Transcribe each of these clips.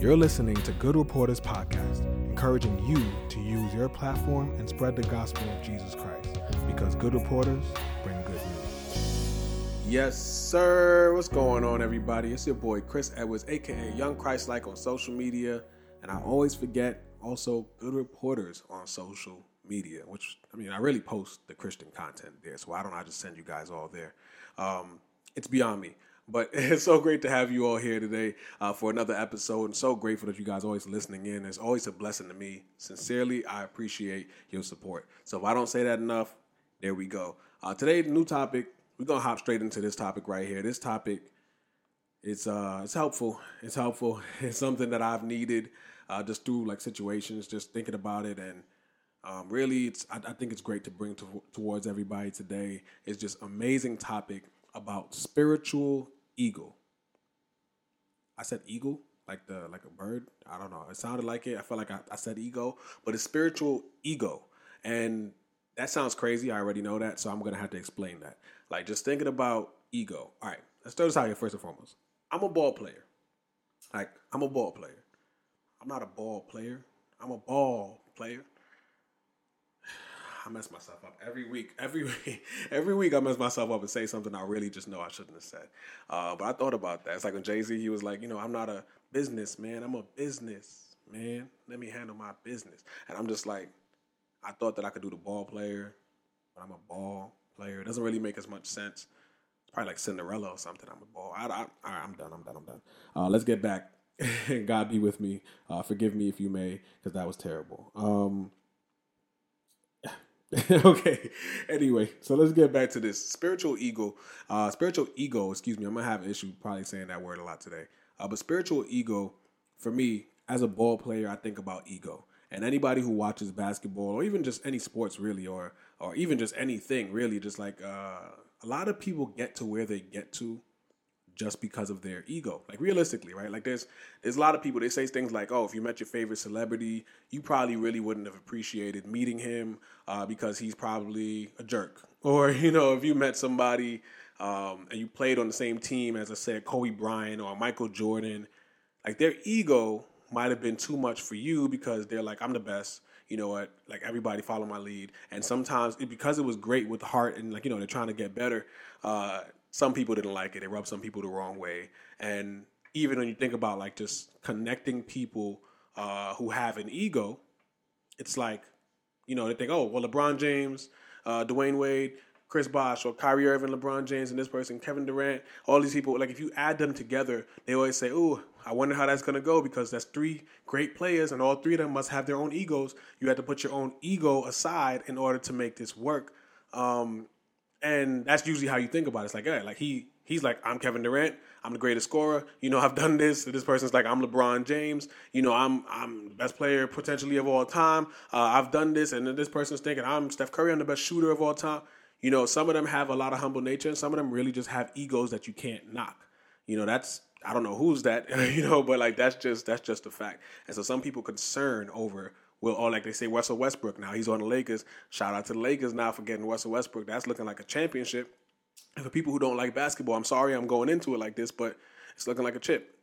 You're listening to Good Reporters Podcast, encouraging you to use your platform and spread the gospel of Jesus Christ because good reporters bring good news. Yes, sir. What's going on, everybody? It's your boy Chris Edwards, aka Young Christ Like on social media. And I always forget also good reporters on social media, which I mean, I really post the Christian content there. So why don't I just send you guys all there? Um, it's beyond me. But it's so great to have you all here today uh, for another episode. And so grateful that you guys are always listening in. It's always a blessing to me. Sincerely, I appreciate your support. So if I don't say that enough, there we go. Uh, today, the new topic. We're gonna hop straight into this topic right here. This topic, it's uh, it's helpful. It's helpful. It's something that I've needed uh, just through like situations, just thinking about it, and um, really, it's I, I think it's great to bring to, towards everybody today. It's just amazing topic about spiritual ego. I said eagle, like the like a bird. I don't know. It sounded like it. I felt like I, I said ego, but it's spiritual ego, and that sounds crazy. I already know that, so I'm gonna have to explain that. Like just thinking about ego. All right, let's start this out here first and foremost. I'm a ball player. Like I'm a ball player. I'm not a ball player. I'm a ball player. I mess myself up every week. Every week, every week I mess myself up and say something I really just know I shouldn't have said. Uh, but I thought about that. It's like when Jay Z, he was like, you know, I'm not a businessman. I'm a business man. Let me handle my business. And I'm just like, I thought that I could do the ball player, but I'm a ball player. It doesn't really make as much sense. Probably like Cinderella or something. I'm a ball. I, I, all right, I'm done. I'm done. I'm done. Uh, let's get back. God be with me. Uh, forgive me if you may, because that was terrible. Um, okay. Anyway, so let's get back to this spiritual ego. Uh, spiritual ego. Excuse me. I'm gonna have an issue probably saying that word a lot today. Uh, but spiritual ego, for me as a ball player, I think about ego. And anybody who watches basketball or even just any sports really, or or even just anything really, just like uh, a lot of people get to where they get to just because of their ego. Like realistically, right? Like there's there's a lot of people they say things like, "Oh, if you met your favorite celebrity, you probably really wouldn't have appreciated meeting him uh, because he's probably a jerk." Or you know, if you met somebody um, and you played on the same team as I said, Kobe Bryant or Michael Jordan, like their ego might have been too much for you because they're like, "I'm the best." You know what? Like everybody follow my lead, and sometimes it, because it was great with the heart and like you know they're trying to get better. Uh, some people didn't like it. It rubbed some people the wrong way. And even when you think about like just connecting people uh, who have an ego, it's like, you know, they think, oh, well, LeBron James, uh, Dwyane Wade, Chris Bosh, or Kyrie Irving, LeBron James, and this person, Kevin Durant, all these people, like if you add them together, they always say, oh, I wonder how that's going to go because that's three great players and all three of them must have their own egos. You have to put your own ego aside in order to make this work. Um, and that's usually how you think about it. It's like, yeah, like he he's like, I'm Kevin Durant, I'm the greatest scorer. You know, I've done this. This person's like, I'm LeBron James. You know, I'm I'm the best player potentially of all time. Uh, I've done this, and then this person's thinking, I'm Steph Curry, I'm the best shooter of all time. You know, some of them have a lot of humble nature, and some of them really just have egos that you can't knock. You know, that's I don't know who's that, you know, but like that's just that's just a fact. And so some people concern over well, or like they say, Russell Westbrook. Now he's on the Lakers. Shout out to the Lakers now for getting Russell Westbrook. That's looking like a championship. And for people who don't like basketball, I'm sorry I'm going into it like this, but it's looking like a chip.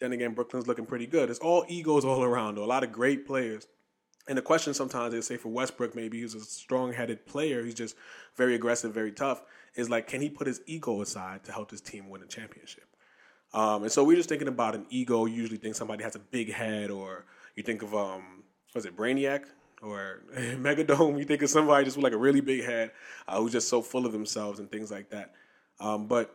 Then again, Brooklyn's looking pretty good. It's all egos all around, though. A lot of great players. And the question sometimes they say for Westbrook, maybe he's a strong headed player, he's just very aggressive, very tough, is like, can he put his ego aside to help his team win a championship? Um, and so we're just thinking about an ego. You usually think somebody has a big head, or you think of um, was it Brainiac or Megadome? You think of somebody just with like a really big head uh, who's just so full of themselves and things like that. Um, but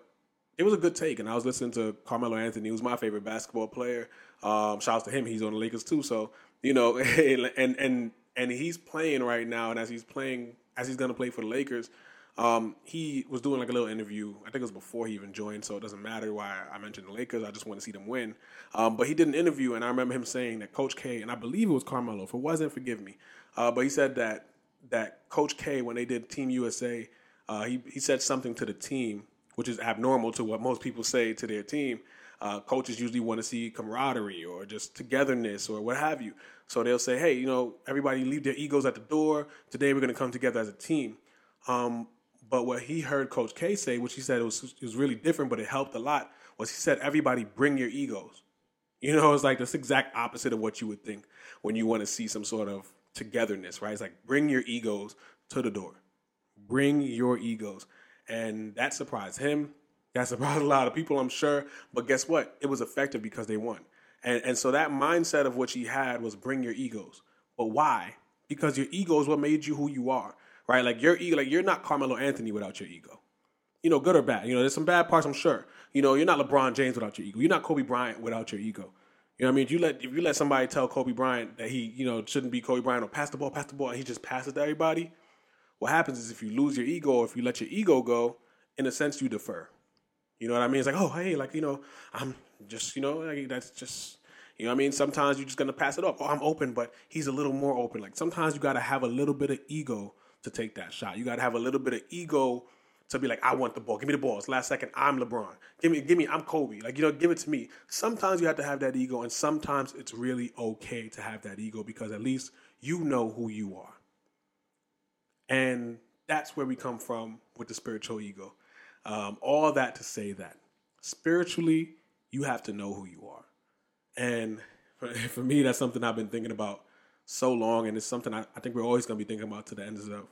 it was a good take, and I was listening to Carmelo Anthony, who's my favorite basketball player. Um, shouts to him; he's on the Lakers too. So you know, and and and he's playing right now, and as he's playing, as he's gonna play for the Lakers, um, he was doing like a little interview. I think it was before he even joined, so it doesn't matter why I mentioned the Lakers. I just want to see them win. Um, but he did an interview, and I remember him saying that Coach K, and I believe it was Carmelo. If it wasn't, forgive me. Uh, but he said that that Coach K, when they did Team USA, uh, he he said something to the team, which is abnormal to what most people say to their team. Uh, coaches usually want to see camaraderie or just togetherness or what have you. So they'll say, "Hey, you know, everybody leave their egos at the door. Today we're going to come together as a team." Um, but what he heard Coach K say, which he said was, it was really different, but it helped a lot, was he said, everybody bring your egos. You know, it's like this exact opposite of what you would think when you want to see some sort of togetherness, right? It's like bring your egos to the door. Bring your egos. And that surprised him. That surprised a lot of people, I'm sure. But guess what? It was effective because they won. And, and so that mindset of what he had was bring your egos. But why? Because your ego is what made you who you are, right? Like your ego, like you're not Carmelo Anthony without your ego. You know, good or bad. You know, there's some bad parts, I'm sure. You know, you're not LeBron James without your ego. You're not Kobe Bryant without your ego. You know what I mean? If you let if you let somebody tell Kobe Bryant that he, you know, shouldn't be Kobe Bryant or pass the ball, pass the ball, and he just passes to everybody, what happens is if you lose your ego or if you let your ego go, in a sense you defer. You know what I mean? It's like, oh hey, like, you know, I'm just, you know, like, that's just you know what I mean? Sometimes you're just gonna pass it off. Oh, I'm open, but he's a little more open. Like sometimes you gotta have a little bit of ego to take that shot. You gotta have a little bit of ego to be like, I want the ball. Give me the ball. It's last second. I'm LeBron. Give me, give me. I'm Kobe. Like you know, give it to me. Sometimes you have to have that ego, and sometimes it's really okay to have that ego because at least you know who you are. And that's where we come from with the spiritual ego. Um, all that to say that spiritually, you have to know who you are. And for, for me, that's something I've been thinking about so long, and it's something I, I think we're always to be thinking about to the end of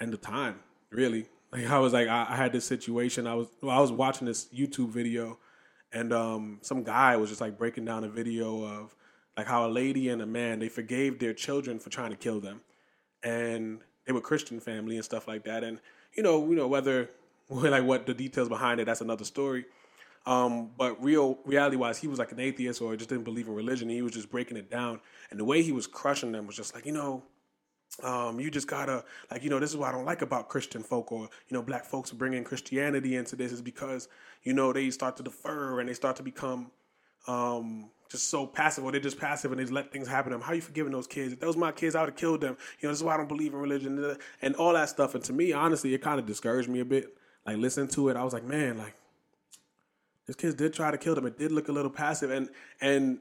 end of time. Really, like I was like I, I had this situation. I was well, I was watching this YouTube video, and um, some guy was just like breaking down a video of like how a lady and a man they forgave their children for trying to kill them, and they were Christian family and stuff like that. And you know, you know whether like what the details behind it, that's another story. Um, but real reality wise, he was like an atheist or just didn't believe in religion. He was just breaking it down, and the way he was crushing them was just like, you know, um, you just gotta like, you know, this is what I don't like about Christian folk or you know, black folks bringing Christianity into this is because you know they start to defer and they start to become um, just so passive, or they're just passive and they just let things happen to them. How you forgiving those kids? If those my kids, I would have killed them. You know, this is why I don't believe in religion and all that stuff. And to me, honestly, it kind of discouraged me a bit. Like listening to it, I was like, man, like his kids did try to kill them. It did look a little passive, and and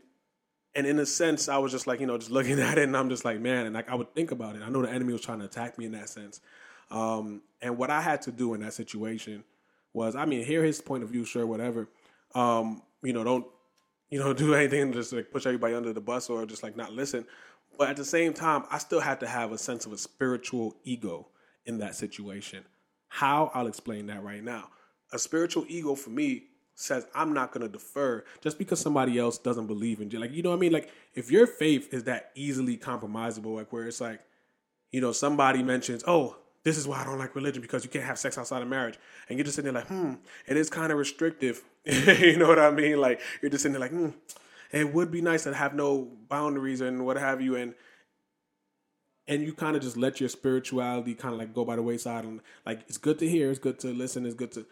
and in a sense, I was just like, you know, just looking at it, and I'm just like, man, and like I would think about it. I know the enemy was trying to attack me in that sense, um, and what I had to do in that situation was, I mean, hear his point of view, sure, whatever. Um, you know, don't you know do anything to just like push everybody under the bus or just like not listen. But at the same time, I still had to have a sense of a spiritual ego in that situation. How I'll explain that right now. A spiritual ego for me says I'm not going to defer just because somebody else doesn't believe in you. Like, you know what I mean? Like, if your faith is that easily compromisable, like where it's like, you know, somebody mentions, oh, this is why I don't like religion because you can't have sex outside of marriage. And you're just sitting there like, hmm, it is kind of restrictive. you know what I mean? Like, you're just sitting there like, hmm, it would be nice to have no boundaries and what have you. And, and you kind of just let your spirituality kind of like go by the wayside and like it's good to hear it's good to listen it's good to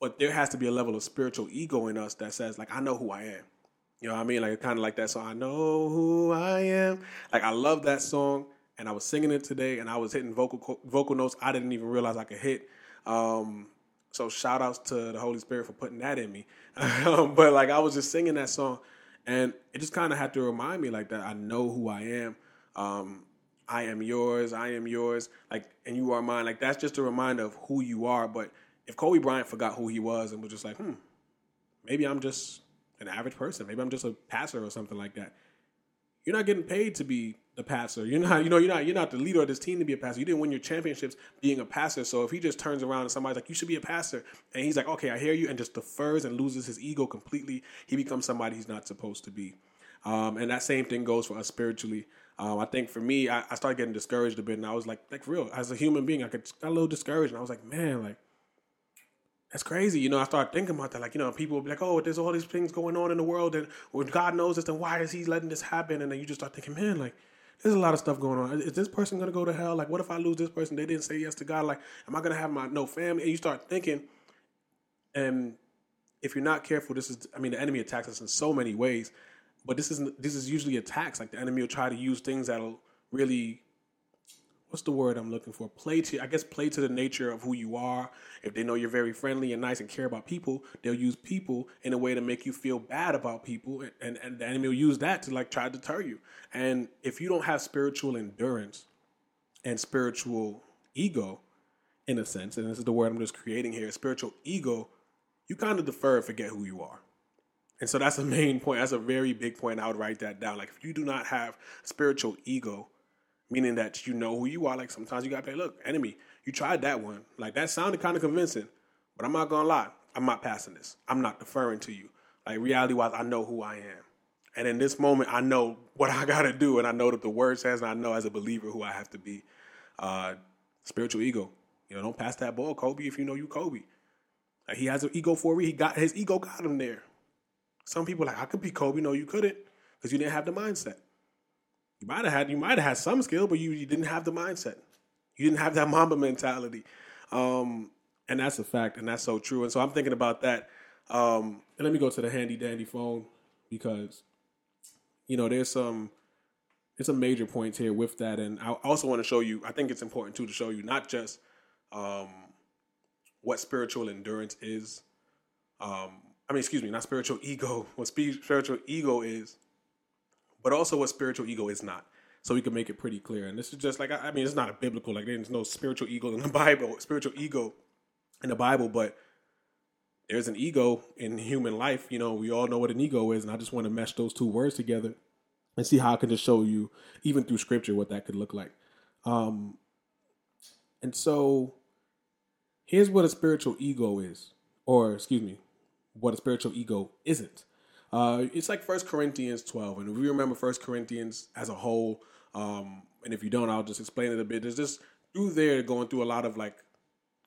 but there has to be a level of spiritual ego in us that says like I know who I am. You know what I mean? Like kind of like that song. I know who I am. Like I love that song, and I was singing it today, and I was hitting vocal vocal notes I didn't even realize I could hit. Um, so shout outs to the Holy Spirit for putting that in me. um, but like I was just singing that song, and it just kind of had to remind me like that I know who I am. Um, I am yours. I am yours. Like, and you are mine. Like that's just a reminder of who you are. But if Kobe Bryant forgot who he was and was just like, hmm, maybe I'm just an average person, maybe I'm just a passer or something like that. You're not getting paid to be the passer. You're not, you know, you're not, you're not the leader of this team to be a passer. You didn't win your championships being a passer. So if he just turns around and somebody's like, you should be a passer, and he's like, okay, I hear you, and just defers and loses his ego completely, he becomes somebody he's not supposed to be. Um, and that same thing goes for us spiritually. Um, I think for me, I, I, started getting discouraged a bit, and I was like, like real, as a human being, I could got a little discouraged, and I was like, man, like that's crazy. You know, I started thinking about that. Like, you know, people be like, oh, there's all these things going on in the world, and when God knows this, then why is He letting this happen? And then you just start thinking, man, like, there's a lot of stuff going on. Is this person gonna go to hell? Like, what if I lose this person? They didn't say yes to God. Like, am I gonna have my no family? And you start thinking, and if you're not careful, this is, I mean, the enemy attacks us in so many ways, but this is this is usually attacks. Like the enemy will try to use things that'll really what's the word I'm looking for? Play to, I guess, play to the nature of who you are. If they know you're very friendly and nice and care about people, they'll use people in a way to make you feel bad about people, and, and the enemy will use that to like try to deter you. And if you don't have spiritual endurance and spiritual ego, in a sense, and this is the word I'm just creating here, spiritual ego, you kind of defer and forget who you are. And so that's the main point. That's a very big point. I would write that down. Like if you do not have spiritual ego, meaning that you know who you are, like sometimes you gotta play, look, enemy, you tried that one. Like that sounded kind of convincing, but I'm not gonna lie. I'm not passing this. I'm not deferring to you. Like reality wise, I know who I am. And in this moment, I know what I gotta do, and I know that the word says, and I know as a believer who I have to be. Uh, spiritual ego. You know, don't pass that ball, Kobe, if you know you Kobe. Like he has an ego for it. He got his ego got him there. Some people like, I could be Kobe. No, you couldn't, because you didn't have the mindset. You might have had you might have had some skill, but you, you didn't have the mindset. You didn't have that Mamba mentality. Um, and that's a fact, and that's so true. And so I'm thinking about that. Um, and let me go to the handy dandy phone because you know there's some there's some major points here with that, and I also want to show you. I think it's important too to show you not just um, what spiritual endurance is. Um, I mean, excuse me, not spiritual ego. What spiritual ego is, but also what spiritual ego is not. So we can make it pretty clear. And this is just like I mean, it's not a biblical like there's no spiritual ego in the Bible, spiritual ego in the Bible, but there's an ego in human life. You know, we all know what an ego is, and I just want to mesh those two words together and see how I can just show you, even through scripture, what that could look like. Um, and so here's what a spiritual ego is, or excuse me, what a spiritual ego isn't. Uh, it's like First Corinthians 12, and if you remember First Corinthians as a whole, um, and if you don't, I'll just explain it a bit. There's just through there going through a lot of like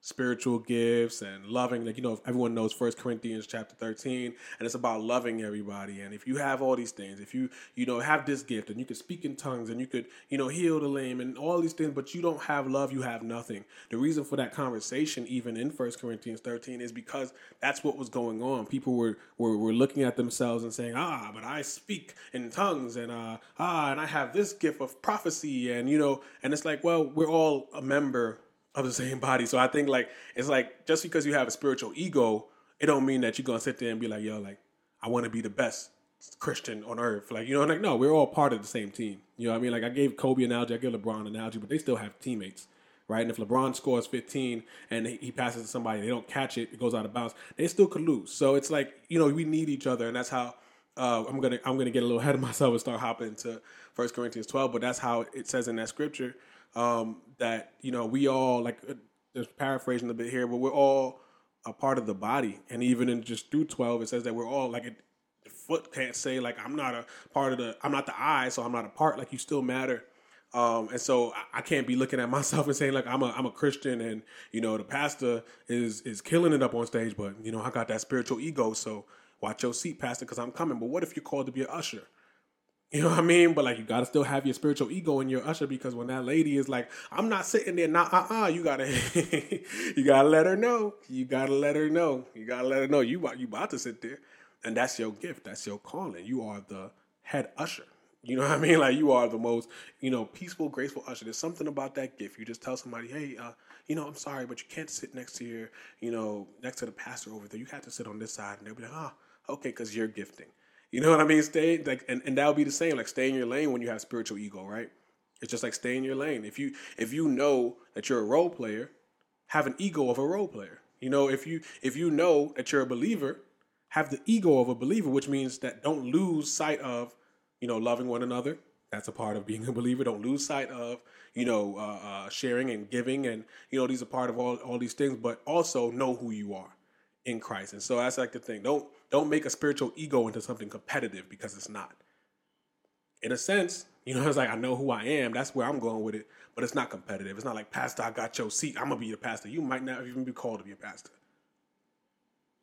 spiritual gifts and loving like you know everyone knows first corinthians chapter 13 and it's about loving everybody and if you have all these things if you you know have this gift and you could speak in tongues and you could you know heal the lame and all these things but you don't have love you have nothing. The reason for that conversation even in first corinthians 13 is because that's what was going on. People were were, were looking at themselves and saying ah but i speak in tongues and uh ah and i have this gift of prophecy and you know and it's like well we're all a member of the same body. So I think like it's like just because you have a spiritual ego, it don't mean that you're gonna sit there and be like, yo, like I want to be the best Christian on earth. Like you know, like no, we're all part of the same team. You know what I mean? Like I gave Kobe analogy, I gave LeBron analogy, but they still have teammates. Right, and if LeBron scores 15 and he passes to somebody, they don't catch it, it goes out of bounds. They still could lose. So it's like you know we need each other, and that's how uh, I'm gonna I'm gonna get a little ahead of myself and start hopping to First Corinthians 12. But that's how it says in that scripture um, that you know we all like uh, just paraphrasing a bit here, but we're all a part of the body, and even in just through twelve, it says that we're all like a foot can't say like I'm not a part of the I'm not the eye, so I'm not a part. Like you still matter. Um, and so I, I can't be looking at myself and saying like I'm a I'm a Christian and you know the pastor is is killing it up on stage, but you know I got that spiritual ego, so watch your seat, pastor, because I'm coming. But what if you're called to be an usher? You know what I mean? But like, you gotta still have your spiritual ego in your usher because when that lady is like, "I'm not sitting there," not uh uh, you gotta, you gotta let her know. You gotta let her know. You gotta let her know you you about to sit there, and that's your gift. That's your calling. You are the head usher. You know what I mean? Like you are the most, you know, peaceful, graceful usher. There's something about that gift. You just tell somebody, "Hey, uh, you know, I'm sorry, but you can't sit next to your, you know, next to the pastor over there. You have to sit on this side." And they'll be like, "Ah, oh, okay, because you're gifting." You know what I mean? Stay like, and, and that would be the same. Like, stay in your lane when you have spiritual ego, right? It's just like stay in your lane. If you if you know that you're a role player, have an ego of a role player. You know, if you if you know that you're a believer, have the ego of a believer, which means that don't lose sight of, you know, loving one another. That's a part of being a believer. Don't lose sight of, you know, uh, uh, sharing and giving, and you know, these are part of all all these things. But also know who you are in Christ. And so that's like the thing. Don't don't make a spiritual ego into something competitive because it's not. In a sense, you know, it's like I know who I am. That's where I'm going with it. But it's not competitive. It's not like pastor, I got your seat. I'm gonna be the pastor. You might not even be called to be a pastor.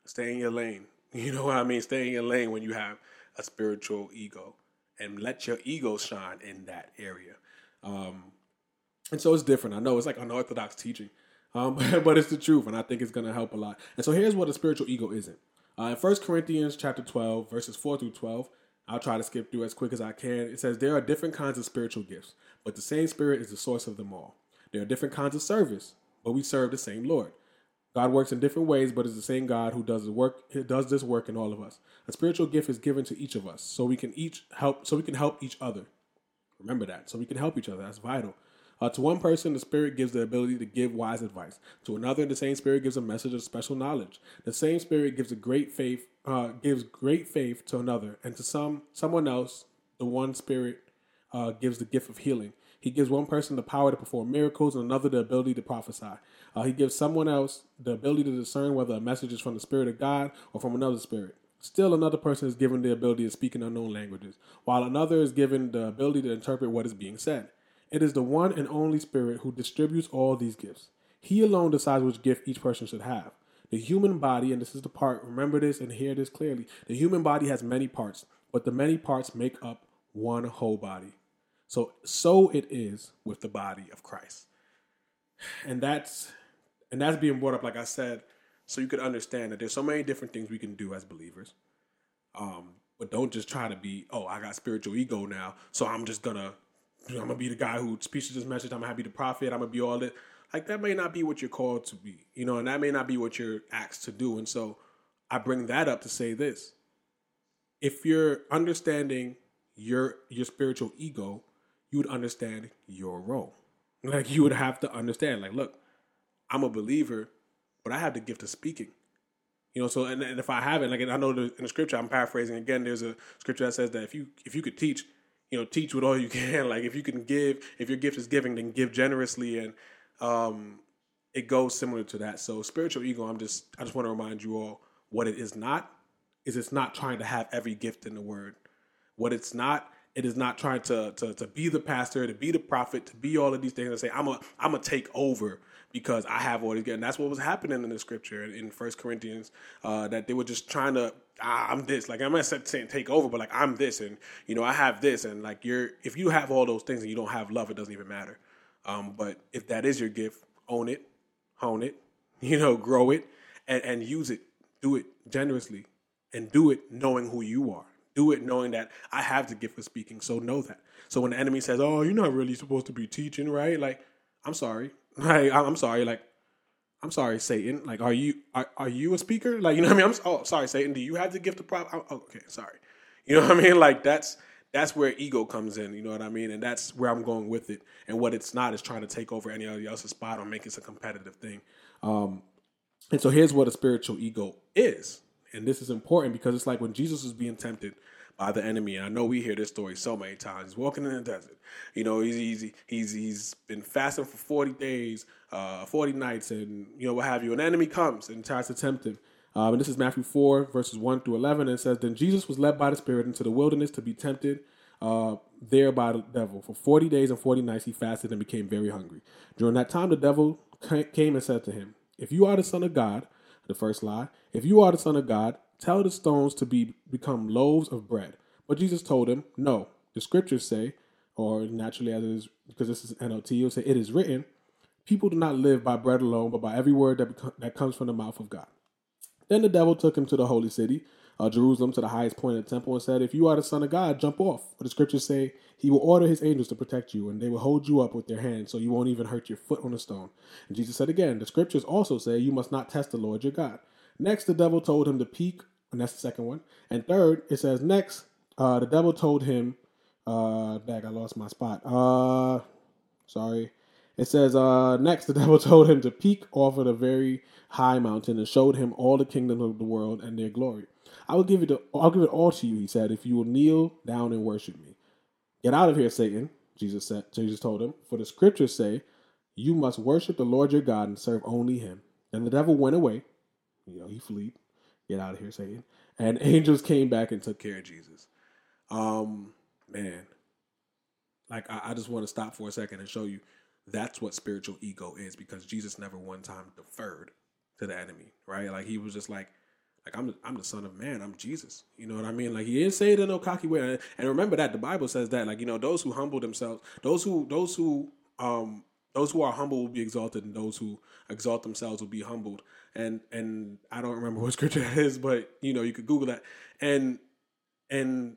Stay in your lane. You know what I mean? Stay in your lane when you have a spiritual ego, and let your ego shine in that area. Um, and so it's different. I know it's like unorthodox teaching, um, but it's the truth, and I think it's to help a lot. And so here's what a spiritual ego isn't. Uh, in 1 Corinthians chapter 12, verses 4 through 12, I'll try to skip through as quick as I can. It says, There are different kinds of spiritual gifts, but the same Spirit is the source of them all. There are different kinds of service, but we serve the same Lord. God works in different ways, but it's the same God who does work does this work in all of us. A spiritual gift is given to each of us, so we can each help so we can help each other. Remember that. So we can help each other. That's vital. Uh, to one person, the Spirit gives the ability to give wise advice. To another, the same Spirit gives a message of special knowledge. The same Spirit gives a great faith, uh, gives great faith to another, and to some someone else, the one Spirit uh, gives the gift of healing. He gives one person the power to perform miracles, and another the ability to prophesy. Uh, he gives someone else the ability to discern whether a message is from the Spirit of God or from another spirit. Still, another person is given the ability to speak in unknown languages, while another is given the ability to interpret what is being said. It is the one and only Spirit who distributes all these gifts. He alone decides which gift each person should have. The human body, and this is the part, remember this and hear this clearly the human body has many parts, but the many parts make up one whole body. So, so it is with the body of Christ. And that's and that's being brought up, like I said, so you could understand that there's so many different things we can do as believers. Um, but don't just try to be, oh, I got spiritual ego now, so I'm just gonna I'm gonna be the guy who speaks this message. I'm gonna be the prophet. I'm gonna be all that. Like that may not be what you're called to be, you know, and that may not be what you're asked to do. And so I bring that up to say this: if you're understanding your your spiritual ego, you would understand your role. Like you would have to understand, like, look, I'm a believer, but I have the gift of speaking. You know, so and, and if I have it, like I know in the scripture, I'm paraphrasing again. There's a scripture that says that if you if you could teach, you know, teach with all you can. Like if you can give, if your gift is giving, then give generously, and um, it goes similar to that. So spiritual ego, I'm just I just want to remind you all what it is not. Is it's not trying to have every gift in the word. What it's not, it is not trying to to to be the pastor, to be the prophet, to be all of these things and say I'm a I'm a take over because I have all these. And that's what was happening in the scripture in First Corinthians uh, that they were just trying to. Ah, I'm this. Like I'm not saying take over, but like I'm this, and you know I have this, and like you're. If you have all those things and you don't have love, it doesn't even matter. Um, but if that is your gift, own it, hone it, you know, grow it, and, and use it. Do it generously, and do it knowing who you are. Do it knowing that I have the gift of speaking. So know that. So when the enemy says, "Oh, you're not really supposed to be teaching," right? Like, I'm sorry. Like, I'm sorry. Like, I'm sorry, Satan. Like, are you are, are you a speaker? Like, you know what I mean? I'm oh sorry, Satan. Do you have the gift of prop? Oh, okay, sorry. You know what I mean? Like that's that's where ego comes in. You know what I mean? And that's where I'm going with it. And what it's not is trying to take over anybody else's spot or make it a competitive thing. Um, and so here's what a spiritual ego is. And this is important because it's like when Jesus was being tempted by the enemy. And I know we hear this story so many times. He's walking in the desert. You know, he's he's he's, he's been fasting for 40 days, uh, 40 nights, and you know what have you. An enemy comes and tries to tempt him. Um, and this is Matthew 4, verses 1 through 11. And it says, Then Jesus was led by the Spirit into the wilderness to be tempted uh, there by the devil. For 40 days and 40 nights he fasted and became very hungry. During that time, the devil came and said to him, If you are the Son of God, the first lie, if you are the Son of God, Tell the stones to be become loaves of bread. But Jesus told him, No. The scriptures say, or naturally as it is, because this is NLT, it'll say, It is written, people do not live by bread alone, but by every word that, that comes from the mouth of God. Then the devil took him to the holy city, uh, Jerusalem, to the highest point of the temple, and said, If you are the Son of God, jump off. For the scriptures say, He will order His angels to protect you, and they will hold you up with their hands, so you won't even hurt your foot on a stone. And Jesus said again, The scriptures also say, You must not test the Lord your God. Next, the devil told him to peek, and that's the second one. And third, it says next, uh, the devil told him, uh, I lost my spot. Uh, sorry. It says, uh, next, the devil told him to peek off of a very high mountain and showed him all the kingdoms of the world and their glory. I will give it, to, I'll give it all to you, he said, if you will kneel down and worship me. Get out of here, Satan, Jesus said. Jesus told him, for the scriptures say, you must worship the Lord your God and serve only him. And the devil went away. You know, he fled. Get out of here, Satan. And angels came back and took care of Jesus. Um, man, like I, I just want to stop for a second and show you that's what spiritual ego is because Jesus never one time deferred to the enemy, right? Like he was just like, like I'm, I'm the son of man. I'm Jesus. You know what I mean? Like he didn't say it in no cocky way. And remember that the Bible says that, like you know, those who humble themselves, those who, those who, um, those who are humble will be exalted, and those who exalt themselves will be humbled. And and I don't remember what scripture that is, but you know you could Google that. And and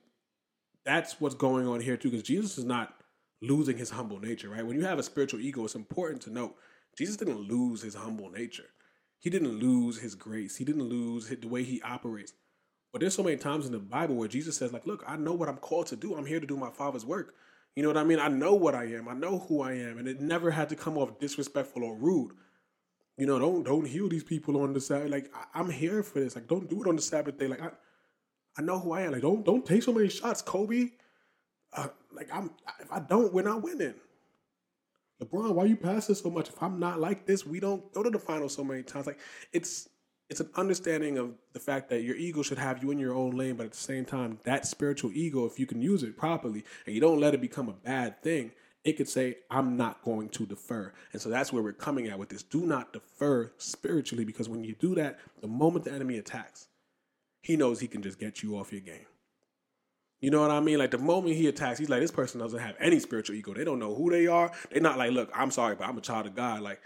that's what's going on here too, because Jesus is not losing his humble nature, right? When you have a spiritual ego, it's important to note Jesus didn't lose his humble nature. He didn't lose his grace. He didn't lose the way he operates. But there's so many times in the Bible where Jesus says, like, look, I know what I'm called to do. I'm here to do my father's work. You know what I mean? I know what I am. I know who I am, and it never had to come off disrespectful or rude. You know, don't don't heal these people on the Sabbath. Like I, am here for this. Like don't do it on the Sabbath day. Like I, I know who I am. Like don't don't take so many shots, Kobe. Uh, like I'm. If I don't, we're not winning. LeBron, why you passing so much? If I'm not like this, we don't go to the final so many times. Like it's it's an understanding of the fact that your ego should have you in your own lane, but at the same time, that spiritual ego, if you can use it properly and you don't let it become a bad thing, it could say, I'm not going to defer. And so that's where we're coming at with this. Do not defer spiritually because when you do that, the moment the enemy attacks, he knows he can just get you off your game. You know what I mean? Like the moment he attacks, he's like, this person doesn't have any spiritual ego. They don't know who they are. They're not like, look, I'm sorry, but I'm a child of God. Like,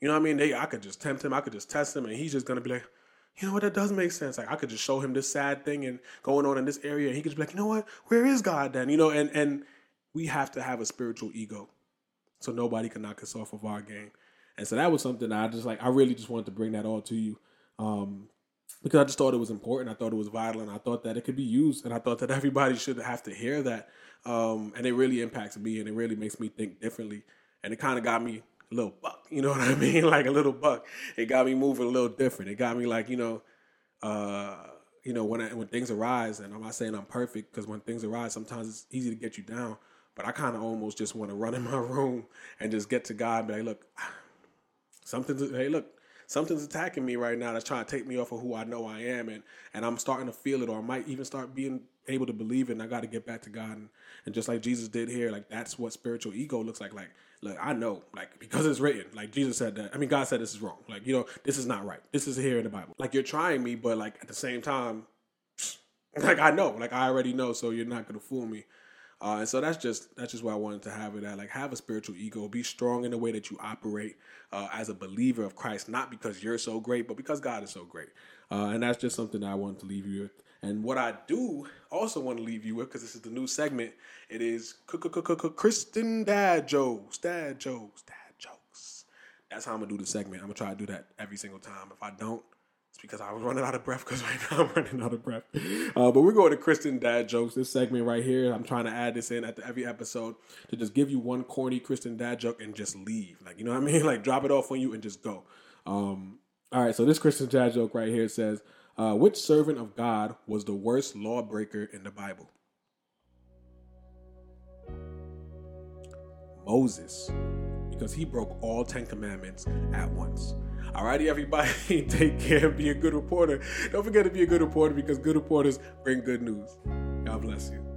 you know what I mean? They, I could just tempt him. I could just test him, and he's just gonna be like, you know what? That does make sense. Like I could just show him this sad thing and going on in this area, and he could be like, you know what? Where is God then? You know, and and we have to have a spiritual ego, so nobody can knock us off of our game. And so that was something that I just like. I really just wanted to bring that all to you. Um, because I just thought it was important. I thought it was vital, and I thought that it could be used, and I thought that everybody should have to hear that. Um, and it really impacts me, and it really makes me think differently. And it kind of got me a little buck, you know what I mean? like a little buck. It got me moving a little different. It got me like you know, uh, you know when I, when things arise, and I'm not saying I'm perfect because when things arise, sometimes it's easy to get you down. But I kind of almost just want to run in my room and just get to God and be like, look, something's hey, look, something's attacking me right now that's trying to take me off of who I know I am, and and I'm starting to feel it, or I might even start being able to believe it. And I got to get back to God, and, and just like Jesus did here, like that's what spiritual ego looks like. Like, look, I know, like because it's written, like Jesus said that. I mean, God said this is wrong. Like, you know, this is not right. This is here in the Bible. Like you're trying me, but like at the same time, like I know, like I already know, so you're not gonna fool me. Uh, and so that's just that's just why I wanted to have it at. Like have a spiritual ego, be strong in the way that you operate uh, as a believer of Christ, not because you're so great, but because God is so great. Uh, and that's just something that I wanted to leave you with. And what I do also want to leave you with, because this is the new segment, it is Christian dad jokes, dad jokes, dad jokes. That's how I'm gonna do the segment. I'm gonna try to do that every single time. If I don't, because I was running out of breath because right now I'm running out of breath. Uh, but we're going to Christian dad jokes. This segment right here, I'm trying to add this in at the, every episode to just give you one corny Christian dad joke and just leave. Like, you know what I mean? Like, drop it off on you and just go. Um, all right, so this Christian dad joke right here says, uh, which servant of God was the worst lawbreaker in the Bible? Moses, because he broke all Ten Commandments at once. Alrighty, everybody, take care. Be a good reporter. Don't forget to be a good reporter because good reporters bring good news. God bless you.